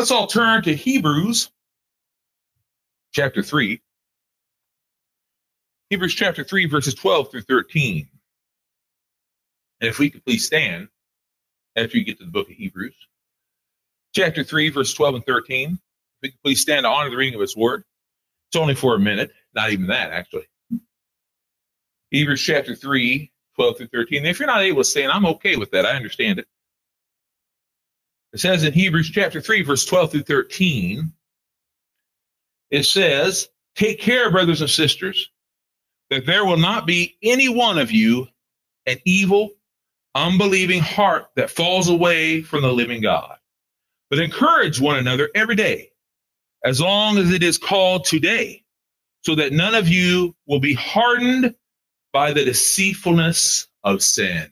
Let's all turn to Hebrews chapter 3. Hebrews chapter 3, verses 12 through 13. And if we could please stand after you get to the book of Hebrews, chapter 3, verse 12 and 13. If we could please stand to honor the reading of his word. It's only for a minute, not even that, actually. Hebrews chapter 3, 12 through 13. If you're not able to stand, I'm okay with that. I understand it. It says in Hebrews chapter 3, verse 12 through 13, it says, Take care, brothers and sisters, that there will not be any one of you an evil, unbelieving heart that falls away from the living God, but encourage one another every day, as long as it is called today, so that none of you will be hardened by the deceitfulness of sin.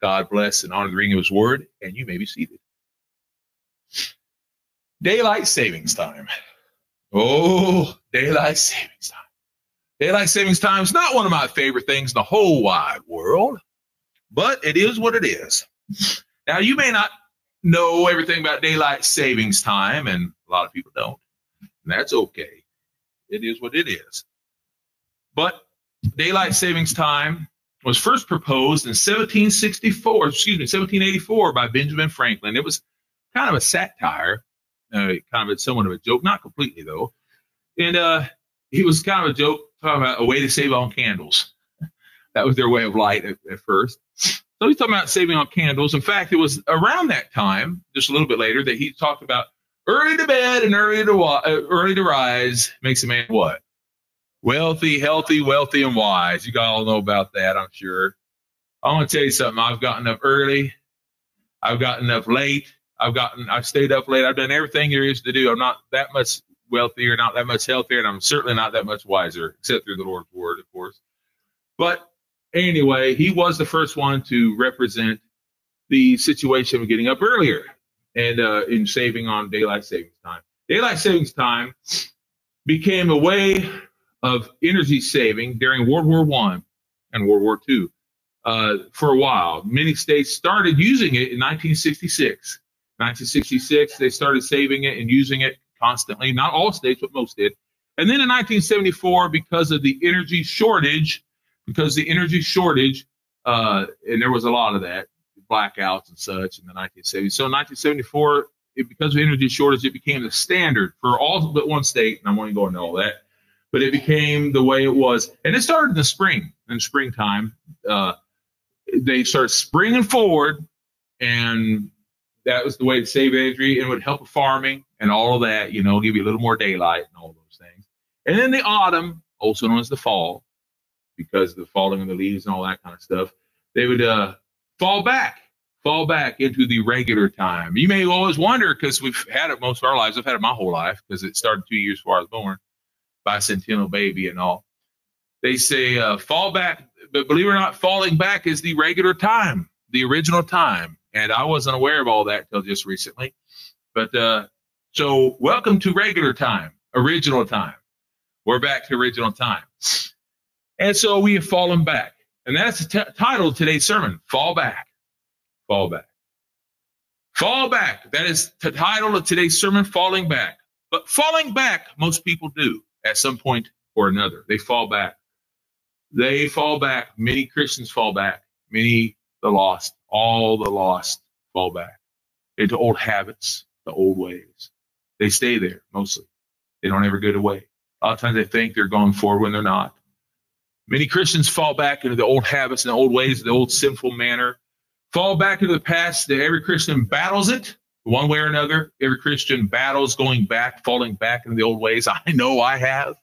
God bless and honor the reading of his word, and you may be seated. Daylight savings time. Oh, daylight savings time. Daylight savings time is not one of my favorite things in the whole wide world, but it is what it is. Now, you may not know everything about daylight savings time, and a lot of people don't. And that's okay. It is what it is. But daylight savings time was first proposed in 1764, excuse me, 1784 by Benjamin Franklin. It was kind of a satire, uh, kind of a, somewhat of a joke, not completely though. And uh, he was kind of a joke talking about a way to save on candles. that was their way of light at, at first. So he's talking about saving on candles. In fact, it was around that time, just a little bit later, that he talked about early to bed and early to uh, early to rise makes a man what? Wealthy, healthy, wealthy, and wise. You all know about that, I'm sure. I want to tell you something. I've gotten up early. I've gotten up late. I've gotten, I've stayed up late. I've done everything there is to do. I'm not that much wealthier, not that much healthier, and I'm certainly not that much wiser, except through the Lord's word, of course. But anyway, he was the first one to represent the situation of getting up earlier and uh, in saving on daylight savings time. Daylight savings time became a way of energy saving during World War One and World War Two. Uh, for a while, many states started using it in 1966. 1966, they started saving it and using it constantly. Not all states, but most did. And then in 1974, because of the energy shortage, because the energy shortage, uh, and there was a lot of that, blackouts and such in the 1970s. So in 1974, it, because of energy shortage, it became the standard for all but one state. And I'm going to go into all that, but it became the way it was. And it started in the spring, in springtime. Uh, they start springing forward, and that was the way to save energy and would help with farming and all of that, you know, give you a little more daylight and all those things. And then the autumn, also known as the fall, because of the falling of the leaves and all that kind of stuff, they would uh, fall back, fall back into the regular time. You may always wonder because we've had it most of our lives. I've had it my whole life because it started two years before I was born, bicentennial baby and all. They say uh, fall back, but believe it or not, falling back is the regular time, the original time. And I wasn't aware of all that till just recently. But uh, so, welcome to regular time, original time. We're back to original time. And so we have fallen back. And that's the t- title of today's sermon Fall Back. Fall Back. Fall Back. That is the title of today's sermon, Falling Back. But falling back, most people do at some point or another. They fall back. They fall back. Many Christians fall back. Many, the lost, all the lost fall back into old habits, the old ways. They stay there mostly. They don't ever get away. A lot of times they think they're going forward when they're not. Many Christians fall back into the old habits and the old ways, the old sinful manner, fall back into the past. That every Christian battles it one way or another. Every Christian battles going back, falling back into the old ways. I know I have.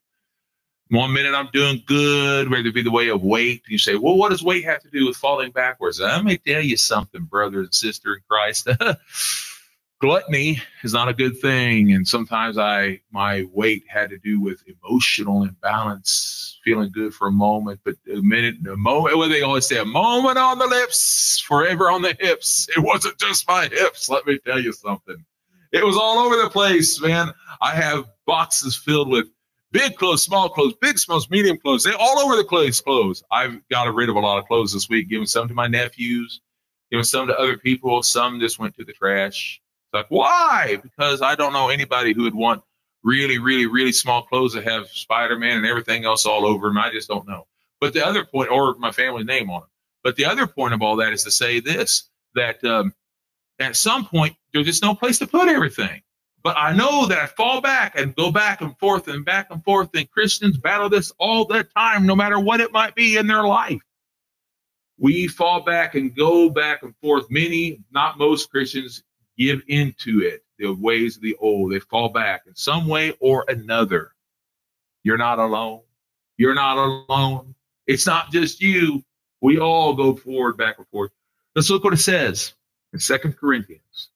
One minute I'm doing good, whether it be the way of weight. You say, well, what does weight have to do with falling backwards? Let me tell you something, brother and sister in Christ. gluttony is not a good thing and sometimes i my weight had to do with emotional imbalance feeling good for a moment but a minute a moment what they always say a moment on the lips forever on the hips it wasn't just my hips let me tell you something it was all over the place man i have boxes filled with big clothes small clothes big clothes medium clothes they all over the place clothes i've got rid of a lot of clothes this week giving some to my nephews giving some to other people some just went to the trash It's like, why? Because I don't know anybody who would want really, really, really small clothes that have Spider Man and everything else all over them. I just don't know. But the other point, or my family name on them. But the other point of all that is to say this that um, at some point, there's just no place to put everything. But I know that I fall back and go back and forth and back and forth, and Christians battle this all the time, no matter what it might be in their life. We fall back and go back and forth. Many, not most Christians, give into it, the ways of the old. They fall back in some way or another. You're not alone. You're not alone. It's not just you. We all go forward, back and forth. Let's look what it says in Second Corinthians.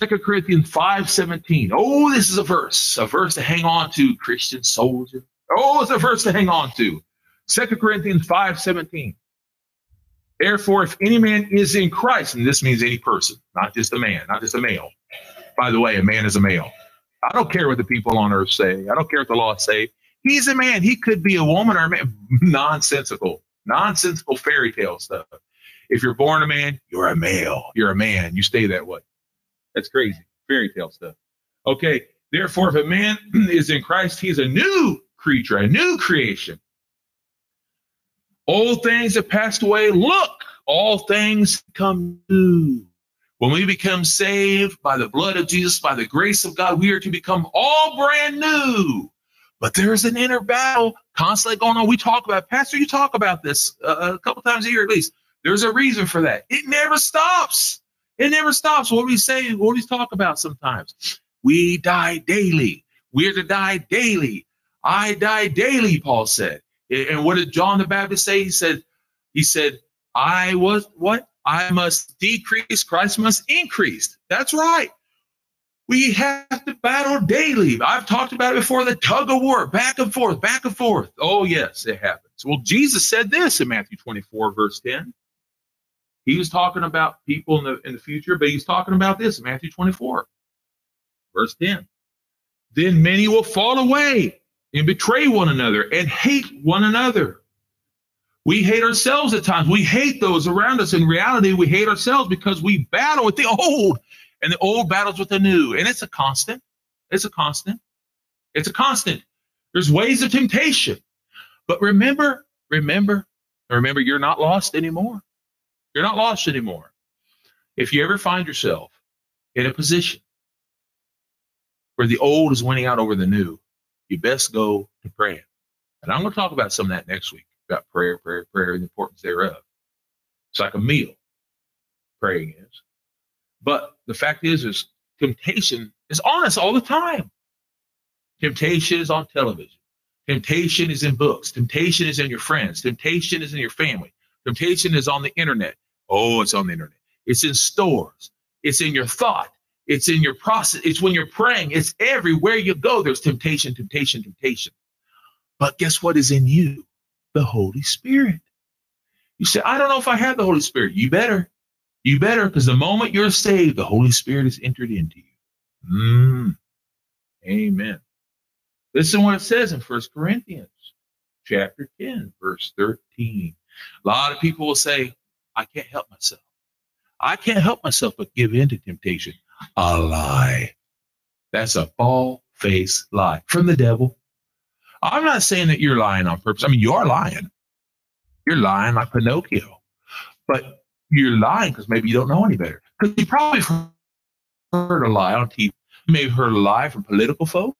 Second Corinthians 5 17. Oh, this is a verse, a verse to hang on to, Christian soldier. Oh, it's a verse to hang on to. Second Corinthians 5 17. Therefore, if any man is in Christ, and this means any person, not just a man, not just a male. By the way, a man is a male. I don't care what the people on earth say. I don't care what the law say. He's a man. He could be a woman or a man. Nonsensical, nonsensical fairy tale stuff. If you're born a man, you're a male. You're a man. You stay that way. That's crazy. Fairy tale stuff. Okay. Therefore, if a man is in Christ, he's a new creature, a new creation. Old things have passed away. Look, all things come new. When we become saved by the blood of Jesus, by the grace of God, we are to become all brand new. But there's an inner battle constantly going on. We talk about, Pastor, you talk about this uh, a couple times a year at least. There's a reason for that. It never stops. It never stops. What we say? What we talk about sometimes? We die daily. We're to die daily. I die daily, Paul said. And what did John the Baptist say? He said, he said, I was what? I must decrease, Christ must increase. That's right. We have to battle daily. I've talked about it before the tug of war, back and forth, back and forth. Oh, yes, it happens. Well, Jesus said this in Matthew 24, verse 10. He was talking about people in the in the future, but he's talking about this Matthew 24, verse 10. Then many will fall away and betray one another and hate one another. We hate ourselves at times. We hate those around us. In reality, we hate ourselves because we battle with the old and the old battles with the new. And it's a constant. It's a constant. It's a constant. There's ways of temptation. But remember, remember, remember, you're not lost anymore. You're not lost anymore. If you ever find yourself in a position where the old is winning out over the new, you best go to prayer. And I'm going to talk about some of that next week about prayer, prayer, prayer, and the importance thereof. It's like a meal, praying is. But the fact is, is temptation is on us all the time. Temptation is on television. Temptation is in books. Temptation is in your friends. Temptation is in your family. Temptation is on the internet. Oh, it's on the internet. It's in stores. It's in your thought. It's in your process. It's when you're praying. It's everywhere you go. There's temptation, temptation, temptation. But guess what is in you? The Holy Spirit. You say, I don't know if I have the Holy Spirit. You better. You better, because the moment you're saved, the Holy Spirit is entered into you. Mm. Amen. Listen what it says in First Corinthians chapter 10, verse 13. A lot of people will say, I can't help myself. I can't help myself but give in to temptation. A lie. That's a ball face lie from the devil. I'm not saying that you're lying on purpose. I mean, you are lying. You're lying like Pinocchio, but you're lying because maybe you don't know any better. Because you probably heard a lie on TV. You may have heard a lie from political folk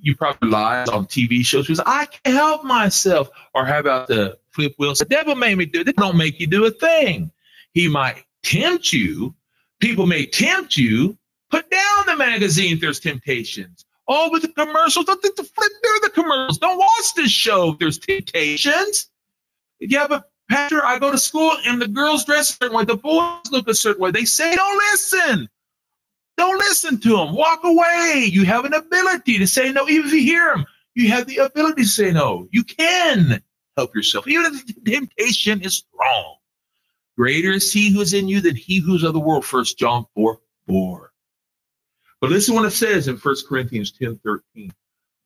you probably lies on TV shows because I can't help myself. Or how about the Flip Wilson? The devil made me do it. Don't make you do a thing. He might tempt you. People may tempt you. Put down the magazine if there's temptations. Oh, but the commercials, don't think the flip through the commercials. Don't watch this show if there's temptations. Yeah, but Pastor, I go to school and the girls dress a certain way, the boys look a certain way. They say, don't listen. Don't listen to them. Walk away. You have an ability to say no, even if you hear them. You have the ability to say no. You can help yourself, even if the temptation is strong. Greater is he who is in you than he who's of the world. First John 4 4. But listen what it says in First Corinthians 10 13.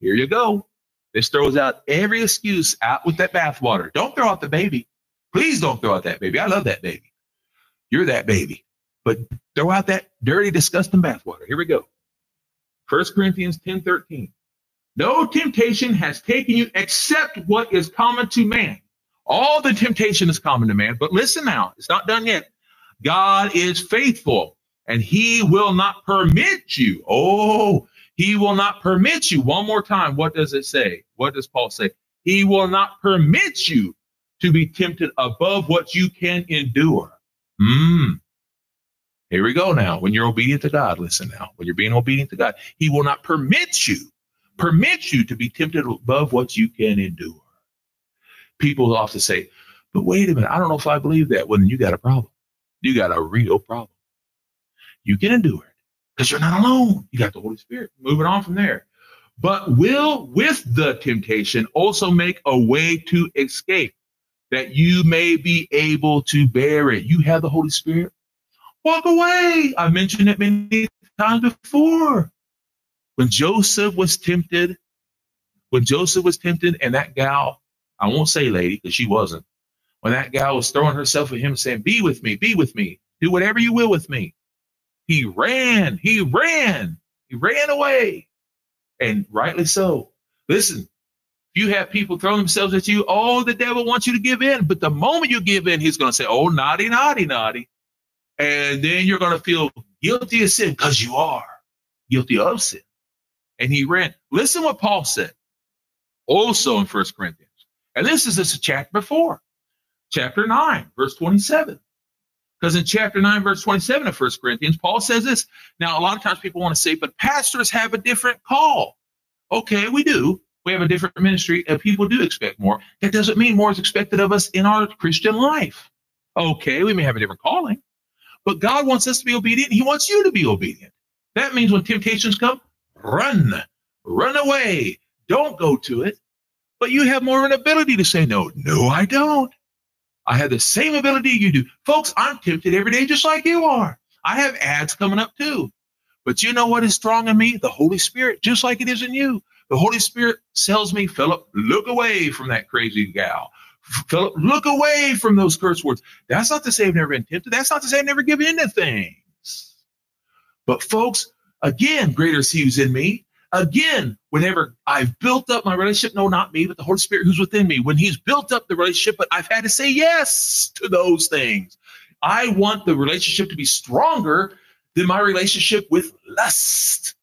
Here you go. This throws out every excuse out with that bathwater. Don't throw out the baby. Please don't throw out that baby. I love that baby. You're that baby. But throw out that dirty, disgusting bathwater. Here we go. 1 Corinthians 10 13. No temptation has taken you except what is common to man. All the temptation is common to man. But listen now, it's not done yet. God is faithful and he will not permit you. Oh, he will not permit you. One more time. What does it say? What does Paul say? He will not permit you to be tempted above what you can endure. Mm. Here we go now. When you're obedient to God, listen now. When you're being obedient to God, He will not permit you, permit you to be tempted above what you can endure. People often say, but wait a minute, I don't know if I believe that. Well, then you got a problem. You got a real problem. You can endure it because you're not alone. You got the Holy Spirit. Moving on from there. But will with the temptation also make a way to escape that you may be able to bear it. You have the Holy Spirit. Walk away. I mentioned it many times before. When Joseph was tempted, when Joseph was tempted, and that gal, I won't say lady because she wasn't, when that gal was throwing herself at him saying, Be with me, be with me, do whatever you will with me. He ran, he ran, he ran away. And rightly so. Listen, if you have people throwing themselves at you, oh, the devil wants you to give in. But the moment you give in, he's going to say, oh, naughty, naughty, naughty. And then you're going to feel guilty of sin because you are guilty of sin. And he ran. Listen what Paul said also in First Corinthians. And this is this chapter before, chapter 9, verse 27. Because in chapter 9, verse 27 of First Corinthians, Paul says this. Now, a lot of times people want to say, but pastors have a different call. Okay, we do we have a different ministry and people do expect more. That doesn't mean more is expected of us in our Christian life. Okay, we may have a different calling, but God wants us to be obedient. He wants you to be obedient. That means when temptations come, run, run away. Don't go to it. But you have more of an ability to say no. No, I don't. I have the same ability you do. Folks, I'm tempted every day just like you are. I have ads coming up too. But you know what is strong in me? The Holy Spirit, just like it is in you. The Holy Spirit tells me, Philip, look away from that crazy gal. Look away from those curse words. That's not to say I've never been tempted. That's not to say I've never given in to things. But folks, again, greater is he who's in me. Again, whenever I've built up my relationship, no, not me, but the Holy Spirit who's within me, when he's built up the relationship, but I've had to say yes to those things. I want the relationship to be stronger than my relationship with lust,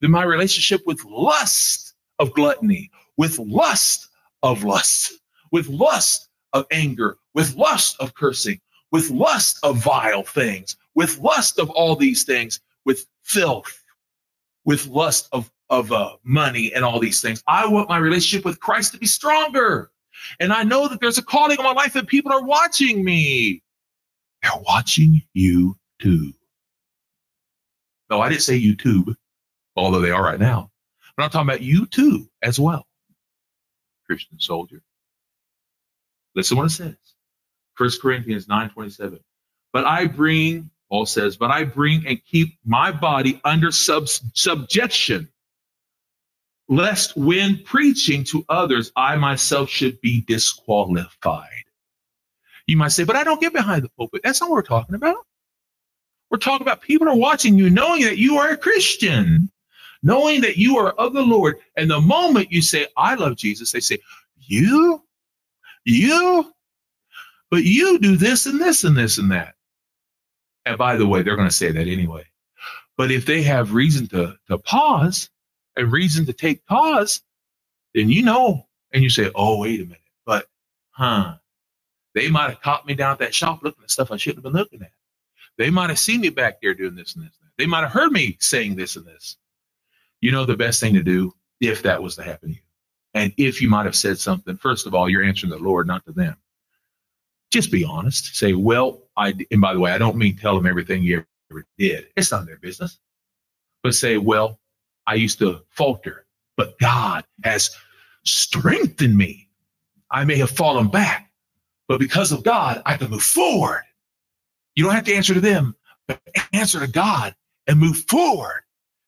than my relationship with lust of gluttony, with lust of lust, with lust of anger, with lust of cursing, with lust of vile things, with lust of all these things, with filth, with lust of, of uh, money and all these things. I want my relationship with Christ to be stronger. And I know that there's a calling on my life and people are watching me. They're watching you too. No, I didn't say YouTube, although they are right now. But I'm talking about you too, as well, Christian soldier. Listen what it says. 1 Corinthians 9 27. But I bring, Paul says, but I bring and keep my body under sub- subjection, lest when preaching to others, I myself should be disqualified. You might say, but I don't get behind the pulpit. That's not what we're talking about. We're talking about people are watching you, knowing that you are a Christian knowing that you are of the Lord. And the moment you say, I love Jesus, they say, You? You? But you do this and this and this and that. And by the way, they're going to say that anyway. But if they have reason to, to pause and reason to take pause, then you know, and you say, Oh, wait a minute. But, huh, they might have caught me down at that shop looking at stuff I shouldn't have been looking at. They might have seen me back there doing this and this. And that. They might have heard me saying this and this you know the best thing to do if that was to happen to you. And if you might have said something, first of all, you're answering the Lord, not to them. Just be honest. Say, well, I, and by the way, I don't mean tell them everything you ever did. It's not their business. But say, well, I used to falter, but God has strengthened me. I may have fallen back, but because of God, I can move forward. You don't have to answer to them, but answer to God and move forward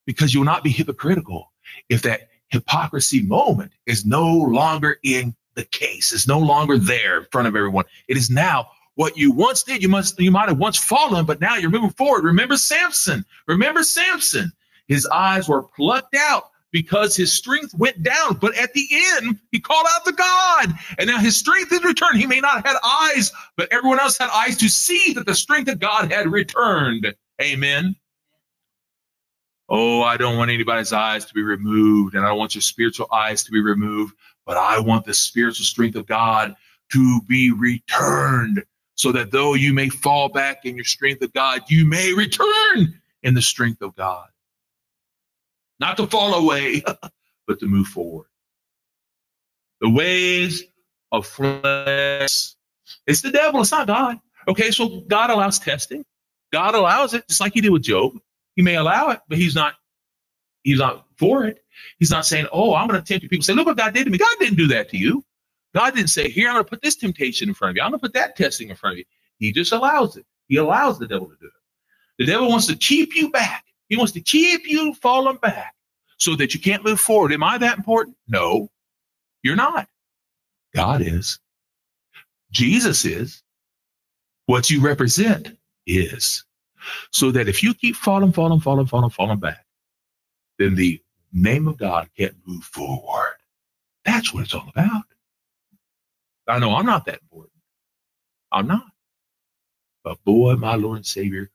because you'll not be hypocritical if that hypocrisy moment is no longer in the case, is no longer there in front of everyone. It is now what you once did. You must you might have once fallen, but now you're moving forward. Remember Samson. Remember Samson. His eyes were plucked out because his strength went down. But at the end, he called out to God. And now his strength is returned. He may not have had eyes, but everyone else had eyes to see that the strength of God had returned. Amen. Oh, I don't want anybody's eyes to be removed, and I don't want your spiritual eyes to be removed, but I want the spiritual strength of God to be returned so that though you may fall back in your strength of God, you may return in the strength of God. Not to fall away, but to move forward. The ways of flesh, it's the devil, it's not God. Okay, so God allows testing. God allows it, just like he did with Job. He may allow it, but he's not he's not for it. He's not saying, "Oh, I'm going to tempt you." People say, "Look what God did to me." God didn't do that to you. God didn't say, "Here, I'm going to put this temptation in front of you. I'm going to put that testing in front of you." He just allows it. He allows the devil to do it. The devil wants to keep you back. He wants to keep you falling back so that you can't move forward. Am I that important? No, you're not. God is. Jesus is. What you represent is. So that if you keep falling, falling, falling, falling, falling back, then the name of God can't move forward. That's what it's all about. I know I'm not that important. I'm not. But boy, my Lord and Savior,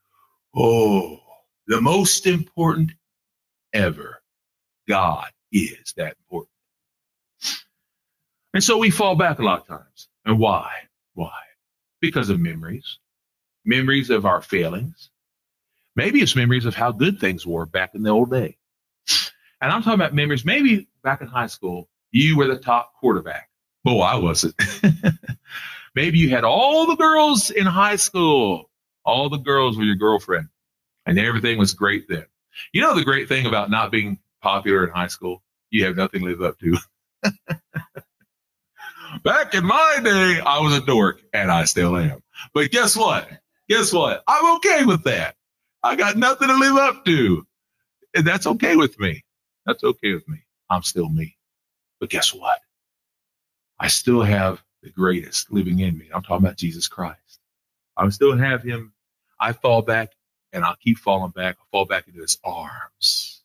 oh, the most important ever. God is that important. And so we fall back a lot of times. And why? Why? Because of memories, memories of our failings, Maybe it's memories of how good things were back in the old day. And I'm talking about memories, maybe back in high school, you were the top quarterback. Oh, I wasn't. maybe you had all the girls in high school, all the girls were your girlfriend, and everything was great then. You know, the great thing about not being popular in high school, you have nothing to live up to. Back in my day, I was a dork, and I still am. But guess what? Guess what? I'm okay with that. I got nothing to live up to. And that's okay with me. That's okay with me. I'm still me. But guess what? I still have the greatest living in me. I'm talking about Jesus Christ. I still have him. I fall back and I'll keep falling back. I'll fall back into his arms.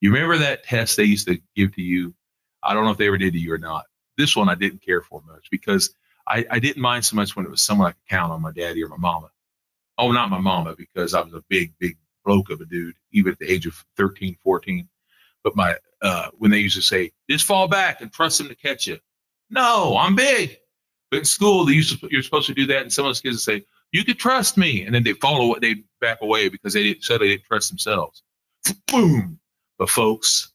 You remember that test they used to give to you? I don't know if they ever did to you or not. This one I didn't care for much because I, I didn't mind so much when it was someone I could count on, my daddy or my mama. Oh, not my mama, because I was a big, big bloke of a dude, even at the age of 13, 14. But my, uh, when they used to say, just fall back and trust them to catch you. No, I'm big. But in school, they used to, you're supposed to do that. And some of those kids would say, you could trust me. And then they follow what they back away because they didn't, they didn't trust themselves. Boom. But folks,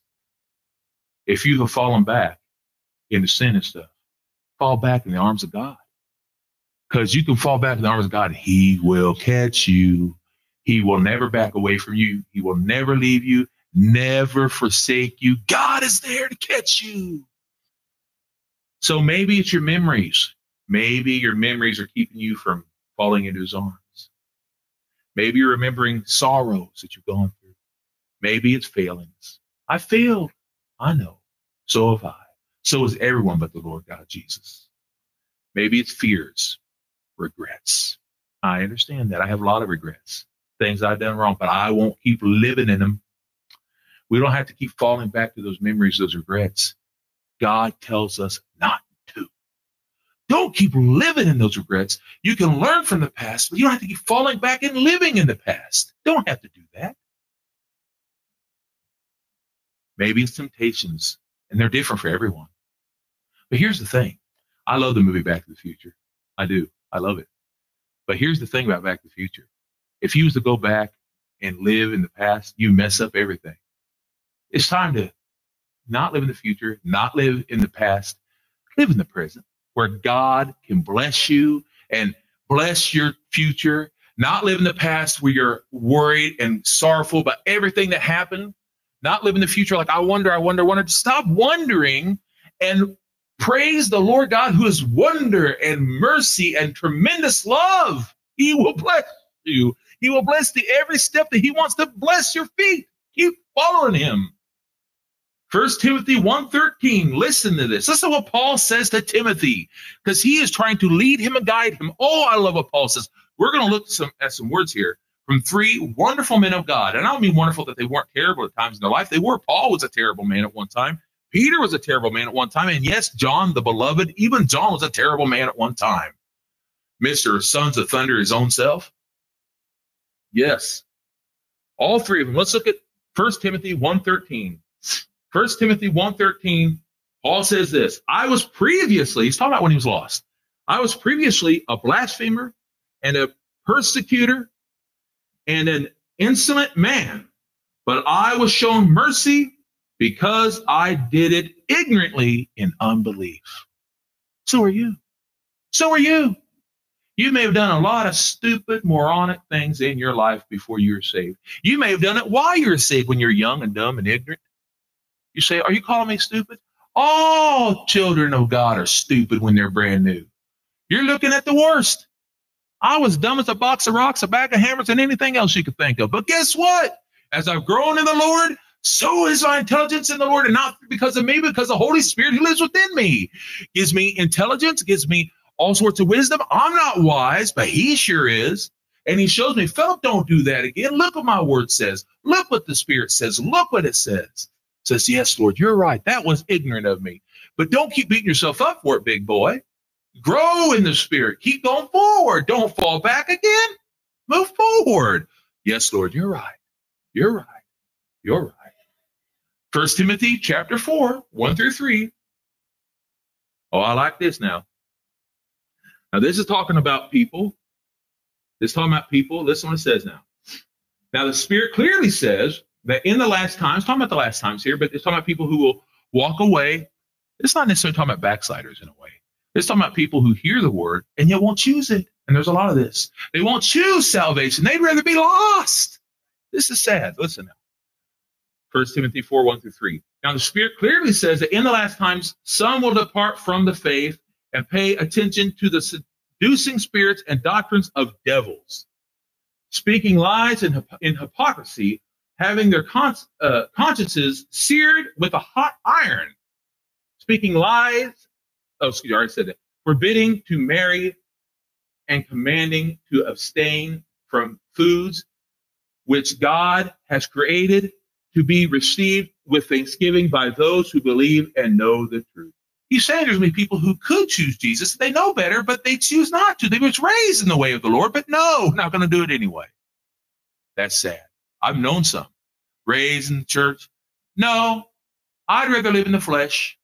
if you have fallen back into sin and stuff, fall back in the arms of God because you can fall back in the arms of God. He will catch you. He will never back away from you. He will never leave you, never forsake you. God is there to catch you. So maybe it's your memories. Maybe your memories are keeping you from falling into his arms. Maybe you're remembering sorrows that you've gone through. Maybe it's failings. I failed. I know. So have I. So is everyone but the Lord God Jesus. Maybe it's fears regrets. I understand that. I have a lot of regrets, things I've done wrong, but I won't keep living in them. We don't have to keep falling back to those memories, those regrets. God tells us not to. Don't keep living in those regrets. You can learn from the past, but you don't have to keep falling back and living in the past. Don't have to do that. Maybe it's temptations, and they're different for everyone. But here's the thing I love the movie Back to the Future. I do. I love it. But here's the thing about Back to the Future. If you was to go back and live in the past, you mess up everything. It's time to not live in the future, not live in the past, live in the present where God can bless you and bless your future, not live in the past where you're worried and sorrowful about everything that happened, not live in the future like, I wonder, I wonder, I wonder. Stop wondering and Praise the Lord God who is wonder and mercy and tremendous love. He will bless you. He will bless the every step that he wants to bless your feet. Keep following him. First Timothy 1:13. Listen to this. Listen to what Paul says to Timothy, because he is trying to lead him and guide him. Oh, I love what Paul says. We're going to look some, at some words here from three wonderful men of God. And I don't mean wonderful that they weren't terrible at times in their life. They were. Paul was a terrible man at one time. Peter was a terrible man at one time. And yes, John the beloved, even John was a terrible man at one time. Mr. Sons of Thunder, his own self. Yes. All three of them. Let's look at 1 Timothy 1.13. 1 Timothy 1.13, Paul says this, I was previously, he's talking about when he was lost. I was previously a blasphemer and a persecutor and an insolent man, but I was shown mercy because I did it ignorantly in unbelief. So are you. So are you. You may have done a lot of stupid, moronic things in your life before you were saved. You may have done it while you were saved when you're young and dumb and ignorant. You say, Are you calling me stupid? All children of God are stupid when they're brand new. You're looking at the worst. I was dumb as a box of rocks, a bag of hammers, and anything else you could think of. But guess what? As I've grown in the Lord, so is my intelligence in the Lord, and not because of me, because the Holy Spirit who lives within me gives me intelligence, gives me all sorts of wisdom. I'm not wise, but he sure is. And he shows me, Philip, don't do that again. Look what my word says. Look what the Spirit says. Look what it says. Says, yes, Lord, you're right. That was ignorant of me. But don't keep beating yourself up for it, big boy. Grow in the Spirit. Keep going forward. Don't fall back again. Move forward. Yes, Lord, you're right. You're right. You're right. First Timothy chapter 4, 1 through 3. Oh, I like this now. Now, this is talking about people. This is talking about people. Listen what it says now. Now, the Spirit clearly says that in the last times, talking about the last times here, but it's talking about people who will walk away. It's not necessarily talking about backsliders in a way. It's talking about people who hear the word and yet won't choose it. And there's a lot of this. They won't choose salvation. They'd rather be lost. This is sad. Listen now. 1 Timothy 4, 1 through 3. Now, the Spirit clearly says that in the last times, some will depart from the faith and pay attention to the seducing spirits and doctrines of devils, speaking lies in, in hypocrisy, having their cons- uh, consciences seared with a hot iron, speaking lies. Oh, excuse me, I already said that. Forbidding to marry and commanding to abstain from foods which God has created to be received with thanksgiving by those who believe and know the truth. He's saying there's many people who could choose Jesus. They know better, but they choose not to. They was raised in the way of the Lord, but no, not going to do it anyway. That's sad. I've known some raised in the church. No, I'd rather live in the flesh.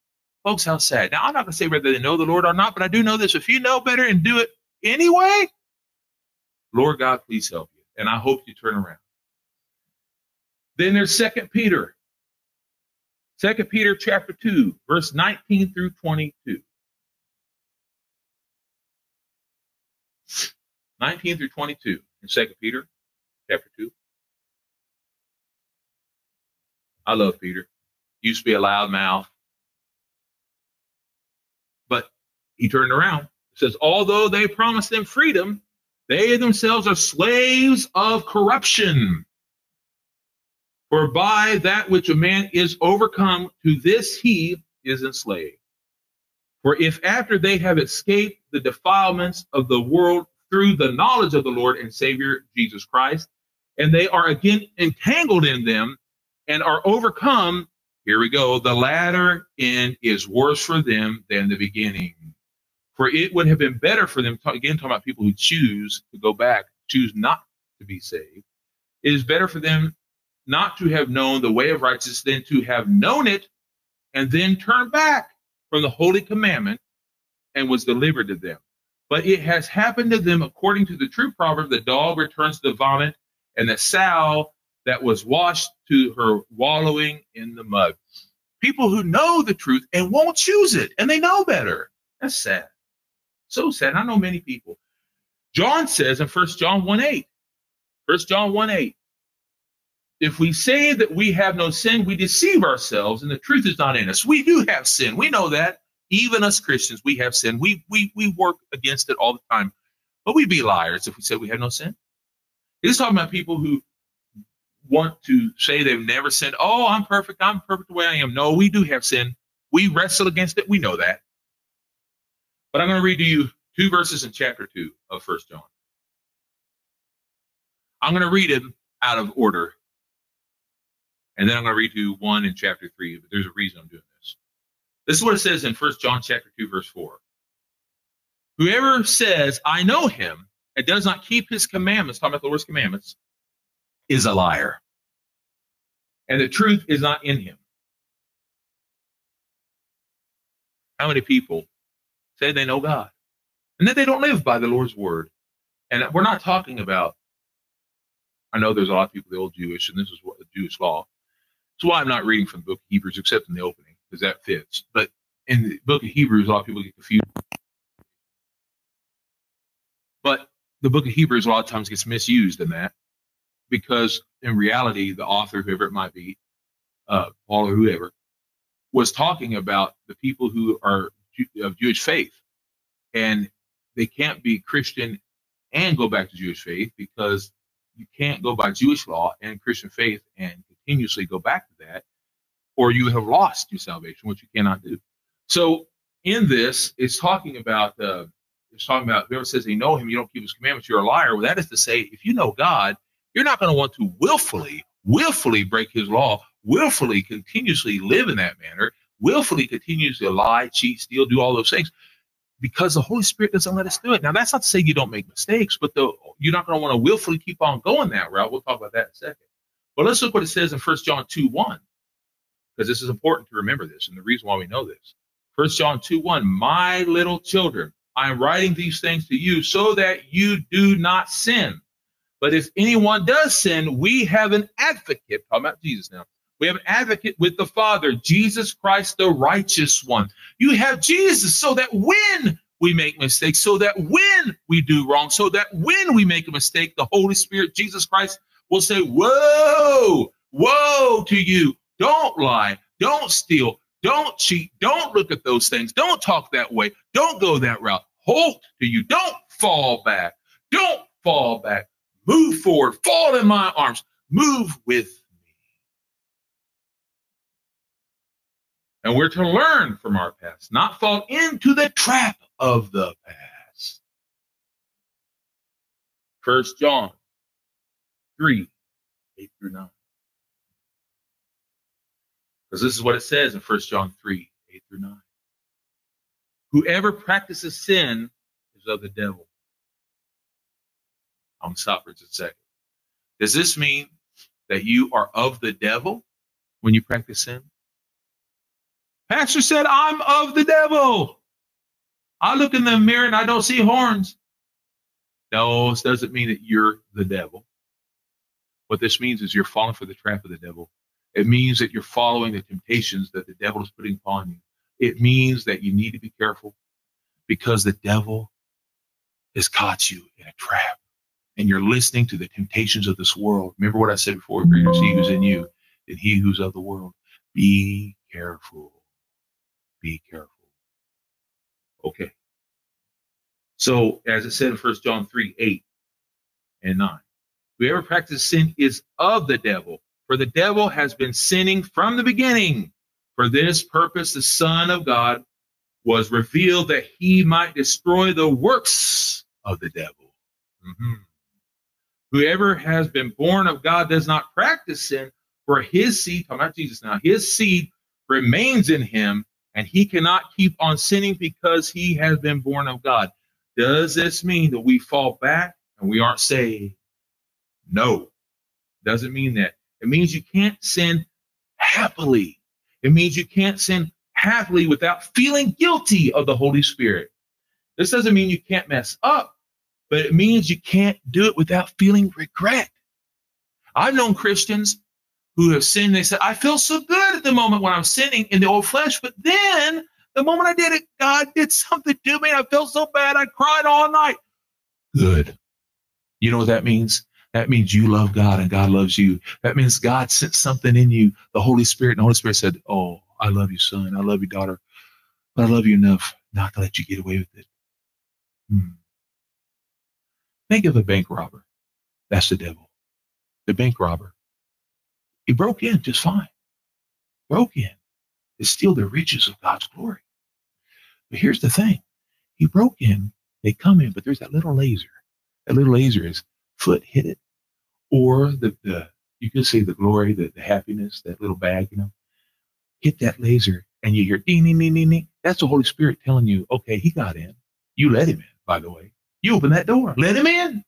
Folks, how sad. Now, I'm not going to say whether they know the Lord or not, but I do know this. If you know better and do it anyway, Lord God, please help you. And I hope you turn around. Then there's Second Peter Second Peter chapter 2, verse 19 through 22. 19 through 22 in Second Peter chapter 2. I love Peter. Used to be a loud mouth. But he turned around. It says, although they promised them freedom, they themselves are slaves of corruption. For by that which a man is overcome, to this he is enslaved. For if after they have escaped the defilements of the world through the knowledge of the Lord and Savior Jesus Christ, and they are again entangled in them and are overcome, here we go, the latter end is worse for them than the beginning. For it would have been better for them, again, talking about people who choose to go back, choose not to be saved. It is better for them not to have known the way of righteousness than to have known it and then turn back from the holy commandment and was delivered to them. But it has happened to them according to the true proverb the dog returns to the vomit, and the sow that was washed to her wallowing in the mud. People who know the truth and won't choose it, and they know better. That's sad. So sad. I know many people. John says in 1 John 1 8, 1 John 1 8, if we say that we have no sin, we deceive ourselves and the truth is not in us. We do have sin. We know that. Even us Christians, we have sin. We we we work against it all the time. But we'd be liars if we said we have no sin. He's talking about people who want to say they've never sinned. Oh, I'm perfect. I'm perfect the way I am. No, we do have sin. We wrestle against it. We know that. But I'm going to read to you two verses in chapter 2 of First John. I'm going to read them out of order. And then I'm going to read you one in chapter 3, but there's a reason I'm doing this. This is what it says in First John chapter 2 verse 4. Whoever says, "I know him," and does not keep his commandments, talking about the Lord's commandments, is a liar. And the truth is not in him. How many people say they know God and that they don't live by the Lord's word? And we're not talking about, I know there's a lot of people, the old Jewish, and this is what the Jewish law. That's why I'm not reading from the book of Hebrews except in the opening, because that fits. But in the book of Hebrews, a lot of people get confused. But the book of Hebrews a lot of times gets misused in that because in reality, the author, whoever it might be, uh, Paul or whoever, was talking about the people who are of Jewish faith. And they can't be Christian and go back to Jewish faith because you can't go by Jewish law and Christian faith and continuously go back to that, or you have lost your salvation, which you cannot do. So in this, it's talking about uh, it's talking about whoever says they know him, you don't keep his commandments, you're a liar. Well, that is to say, if you know God, you're not going to want to willfully, willfully break his law, willfully continuously live in that manner, willfully continuously lie, cheat, steal, do all those things because the Holy Spirit doesn't let us do it. Now, that's not to say you don't make mistakes, but the, you're not going to want to willfully keep on going that route. We'll talk about that in a second. But let's look what it says in 1 John 2 1, because this is important to remember this and the reason why we know this. 1 John 2 1, my little children, I am writing these things to you so that you do not sin. But if anyone does sin, we have an advocate. Talking about Jesus now. We have an advocate with the Father, Jesus Christ, the righteous one. You have Jesus so that when we make mistakes, so that when we do wrong, so that when we make a mistake, the Holy Spirit, Jesus Christ, will say, Whoa, whoa to you. Don't lie. Don't steal. Don't cheat. Don't look at those things. Don't talk that way. Don't go that route. Hold to you. Don't fall back. Don't fall back. Move forward. Fall in my arms. Move with me. And we're to learn from our past, not fall into the trap of the past. First John 3, 8 through 9. Because this is what it says in 1 John 3 8 through 9. Whoever practices sin is of the devil. I'm going to stop for just a second. Does this mean that you are of the devil when you practice sin? Pastor said, I'm of the devil. I look in the mirror and I don't see horns. No, this doesn't mean that you're the devil. What this means is you're falling for the trap of the devil it means that you're following the temptations that the devil is putting upon you. It means that you need to be careful because the devil has caught you in a trap and you're listening to the temptations of this world. Remember what I said before, greater is he who's in you than he who's of the world. Be careful. Be careful. Okay. So as it said in First John 3, 8 and 9. Whoever practices sin is of the devil, for the devil has been sinning from the beginning. For this purpose, the Son of God was revealed that he might destroy the works of the devil. Mm-hmm. Whoever has been born of God does not practice sin, for his seed, talking about Jesus now, his seed remains in him, and he cannot keep on sinning because he has been born of God. Does this mean that we fall back and we aren't saved? No, doesn't mean that. It means you can't sin happily. It means you can't sin happily without feeling guilty of the Holy Spirit. This doesn't mean you can't mess up, but it means you can't do it without feeling regret. I've known Christians who have sinned. They said, I feel so good at the moment when I'm sinning in the old flesh, but then the moment I did it, God did something to me. I felt so bad. I cried all night. Good. You know what that means? That means you love God and God loves you. That means God sent something in you, the Holy Spirit. And the Holy Spirit said, Oh, I love you, son. I love you, daughter. But I love you enough not to let you get away with it. Hmm. Think of a bank robber. That's the devil. The bank robber. He broke in just fine. Broke in to steal the riches of God's glory. But here's the thing. He broke in, they come in, but there's that little laser. That little laser is foot hit it, or the, the you could say the glory, the, the happiness, that little bag, you know, hit that laser and you hear ding, ding, ding, ding, ding. That's the Holy Spirit telling you, okay, he got in. You let him in, by the way. You open that door, let him in.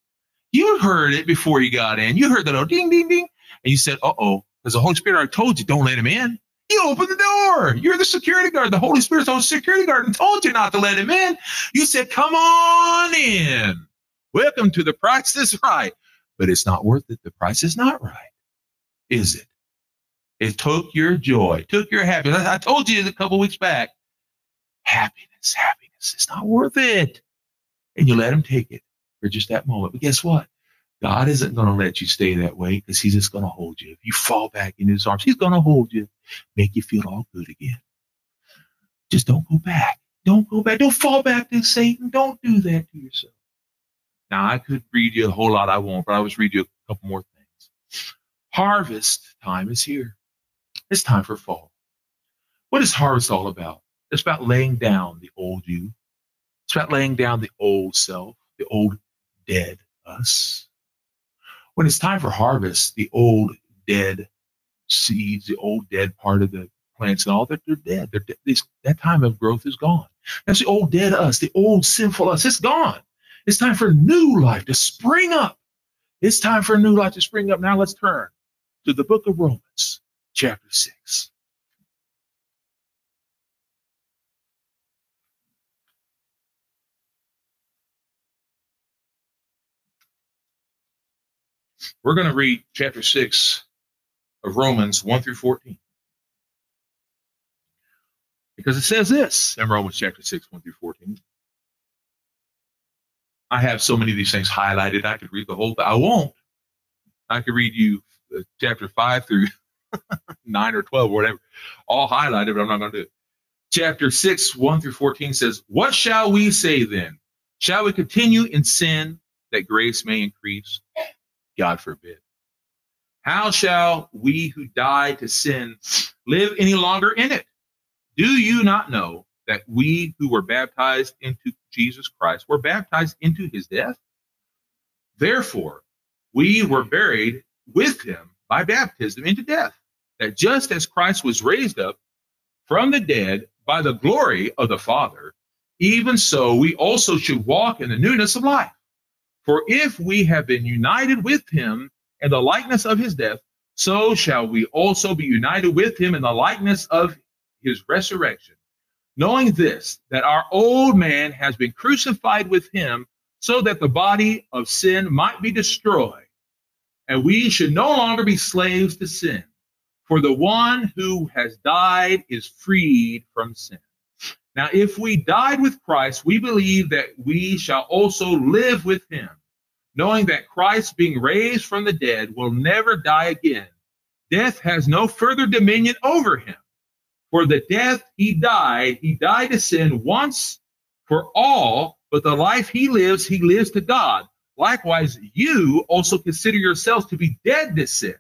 You heard it before you got in. You heard the little ding, ding, ding. And you said, uh oh, because the Holy Spirit already told you, don't let him in. You open the door. You're the security guard. The Holy Spirit's the security guard and told you not to let him in. You said, come on in. Welcome to the that's right. But it's not worth it. The price is not right. Is it? It took your joy, took your happiness. I told you a couple weeks back. Happiness, happiness. It's not worth it. And you let him take it for just that moment. But guess what? God isn't going to let you stay that way because he's just going to hold you. If you fall back in his arms, he's going to hold you, make you feel all good again. Just don't go back. Don't go back. Don't fall back to Satan. Don't do that to yourself. Now, I could read you a whole lot I won't, but I was read you a couple more things. Harvest time is here. It's time for fall. What is harvest all about? It's about laying down the old you. It's about laying down the old self, the old dead us. When it's time for harvest, the old dead seeds, the old dead part of the plants and all that, they're dead. They're dead. That time of growth is gone. That's the old dead us, the old sinful us. It's gone. It's time for new life to spring up. It's time for new life to spring up. Now let's turn to the book of Romans, chapter 6. We're going to read chapter 6 of Romans 1 through 14. Because it says this in Romans chapter 6, 1 through 14. I have so many of these things highlighted. I could read the whole, I won't. I could read you uh, chapter 5 through 9 or 12 or whatever, all highlighted, but I'm not going to do it. Chapter 6, 1 through 14 says, What shall we say then? Shall we continue in sin that grace may increase? God forbid. How shall we who died to sin live any longer in it? Do you not know that we who were baptized into Jesus Christ were baptized into his death? Therefore, we were buried with him by baptism into death, that just as Christ was raised up from the dead by the glory of the Father, even so we also should walk in the newness of life. For if we have been united with him in the likeness of his death, so shall we also be united with him in the likeness of his resurrection. Knowing this, that our old man has been crucified with him, so that the body of sin might be destroyed, and we should no longer be slaves to sin. For the one who has died is freed from sin. Now, if we died with Christ, we believe that we shall also live with him, knowing that Christ, being raised from the dead, will never die again. Death has no further dominion over him. For the death he died, he died to sin once for all, but the life he lives, he lives to God. Likewise, you also consider yourselves to be dead to sin,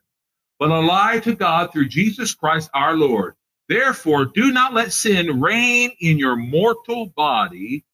but alive to God through Jesus Christ our Lord. Therefore, do not let sin reign in your mortal body,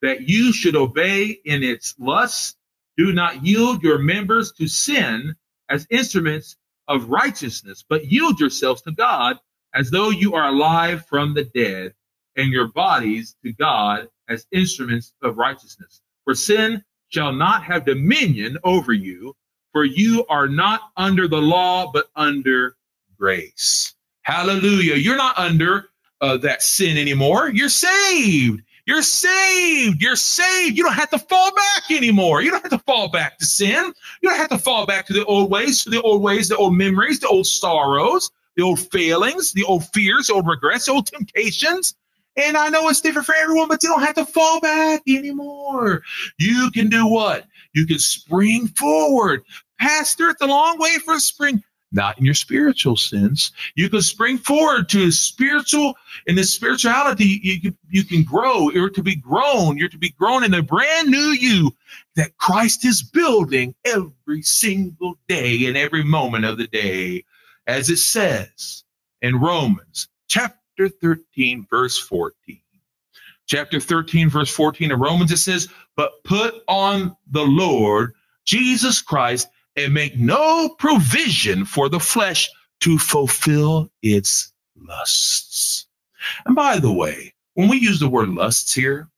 that you should obey in its lusts. Do not yield your members to sin as instruments of righteousness, but yield yourselves to God as though you are alive from the dead, and your bodies to God as instruments of righteousness. For sin shall not have dominion over you, for you are not under the law, but under grace. Hallelujah. You're not under uh, that sin anymore. You're saved. You're saved. You're saved. You don't have to fall back anymore. You don't have to fall back to sin. You don't have to fall back to the old ways, to the old ways, the old memories, the old sorrows, the old failings, the old fears, the old regrets, the old temptations. And I know it's different for everyone, but you don't have to fall back anymore. You can do what? You can spring forward. Pastor, it's a long way for spring not in your spiritual sense. You can spring forward to a spiritual, in this spirituality, you can, you can grow. You're to be grown. You're to be grown in a brand new you that Christ is building every single day and every moment of the day. As it says in Romans chapter 13, verse 14. Chapter 13, verse 14 of Romans, it says, But put on the Lord Jesus Christ and make no provision for the flesh to fulfill its lusts. And by the way, when we use the word lusts here,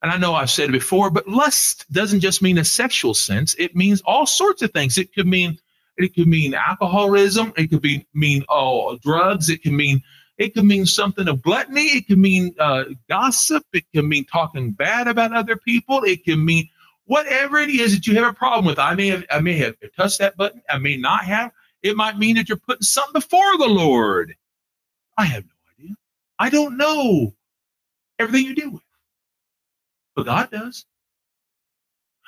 and I know I've said it before, but lust doesn't just mean a sexual sense. It means all sorts of things. It could mean it could mean alcoholism. It could be mean oh drugs. It can mean it could mean something of gluttony. It can mean uh, gossip. It can mean talking bad about other people. It can mean whatever it is that you have a problem with. I may have I may have touched that button. I may not have. It might mean that you're putting something before the Lord. I have no idea. I don't know everything you deal with. But God does.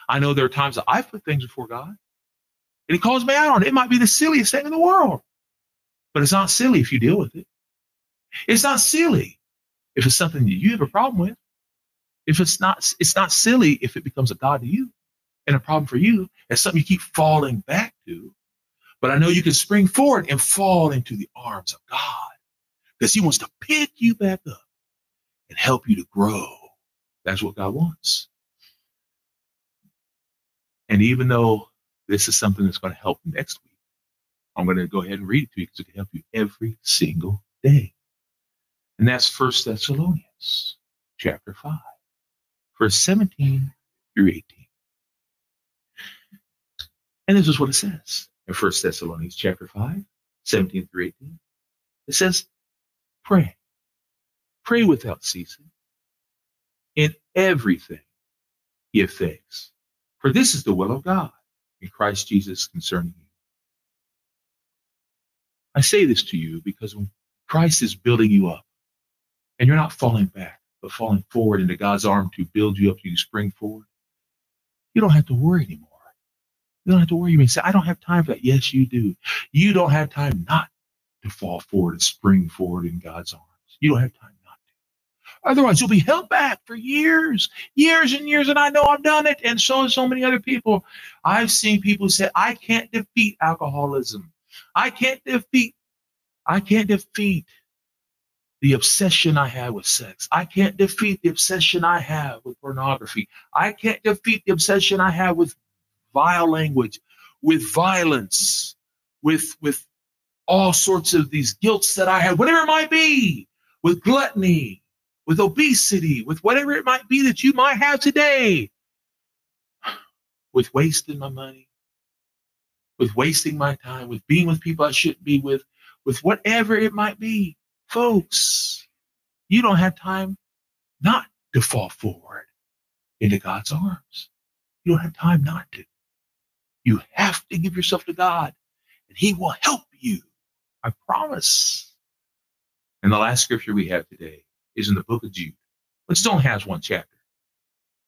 I know there are times that I've put things before God, and He calls me out on it. It might be the silliest thing in the world, but it's not silly if you deal with it. It's not silly if it's something that you have a problem with. If it's not, it's not silly if it becomes a God to you and a problem for you. It's something you keep falling back to. But I know you can spring forward and fall into the arms of God because He wants to pick you back up and help you to grow that's what God wants. And even though this is something that's going to help next week, I'm going to go ahead and read it to you because it can help you every single day. And that's First Thessalonians chapter 5, verse 17 through 18. And this is what it says in First Thessalonians chapter 5, 17 through 18. It says, pray. Pray without ceasing in everything give thanks. For this is the will of God in Christ Jesus concerning you. I say this to you because when Christ is building you up and you're not falling back, but falling forward into God's arm to build you up, you spring forward, you don't have to worry anymore. You don't have to worry. You may say, I don't have time for that. Yes, you do. You don't have time not to fall forward and spring forward in God's arms. You don't have time Otherwise, you'll be held back for years, years and years. And I know I've done it. And so have so many other people. I've seen people say, I can't defeat alcoholism. I can't defeat, I can't defeat the obsession I have with sex. I can't defeat the obsession I have with pornography. I can't defeat the obsession I have with vile language, with violence, with, with all sorts of these guilts that I have, whatever it might be, with gluttony, with obesity, with whatever it might be that you might have today, with wasting my money, with wasting my time, with being with people I shouldn't be with, with whatever it might be. Folks, you don't have time not to fall forward into God's arms. You don't have time not to. You have to give yourself to God, and He will help you. I promise. And the last scripture we have today is in the book of Jude, which only has one chapter.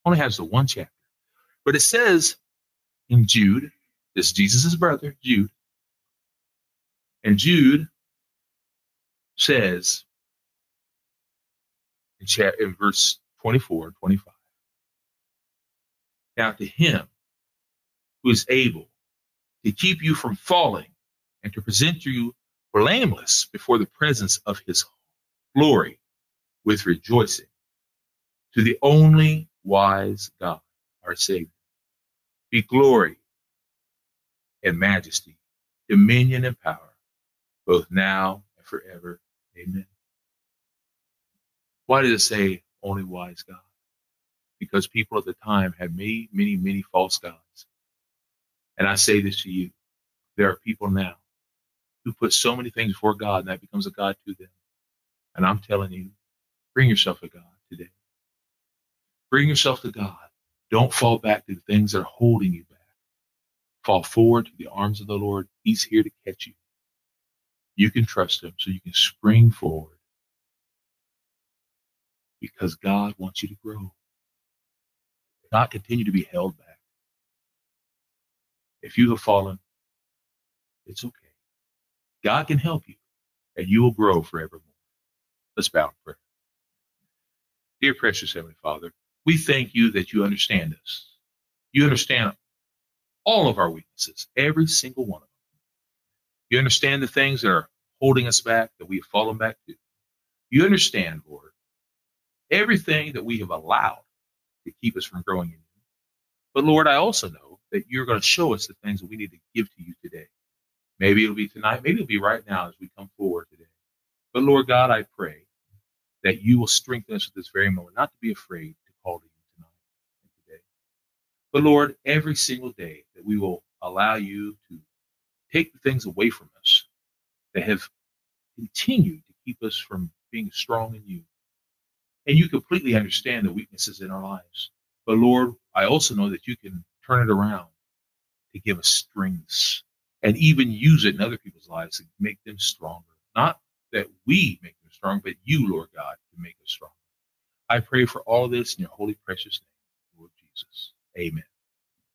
Only has the one chapter. But it says in Jude, this Jesus' brother, Jude, and Jude says in, in verse 24 and 25, Now to him who is able to keep you from falling and to present you blameless before the presence of his glory with rejoicing to the only wise God, our Savior. Be glory and majesty, dominion and power, both now and forever. Amen. Why did it say only wise God? Because people at the time had many, many, many false gods. And I say this to you there are people now who put so many things before God and that becomes a God to them. And I'm telling you, Bring yourself to God today. Bring yourself to God. Don't fall back to the things that are holding you back. Fall forward to the arms of the Lord. He's here to catch you. You can trust him so you can spring forward because God wants you to grow, not continue to be held back. If you have fallen, it's okay. God can help you and you will grow forevermore. Let's bow in prayer. Dear precious Heavenly Father, we thank you that you understand us. You understand all of our weaknesses, every single one of them. You understand the things that are holding us back, that we have fallen back to. You understand, Lord, everything that we have allowed to keep us from growing in you. But Lord, I also know that you're going to show us the things that we need to give to you today. Maybe it'll be tonight, maybe it'll be right now as we come forward today. But Lord God, I pray that you will strengthen us at this very moment, not to be afraid to call to you tonight and today. But Lord, every single day that we will allow you to take the things away from us that have continued to keep us from being strong in you. And you completely understand the weaknesses in our lives. But Lord, I also know that you can turn it around to give us strengths and even use it in other people's lives to make them stronger. Not that we make strong, but you, Lord God, can make us strong. I pray for all this in your holy, precious name, Lord Jesus. Amen.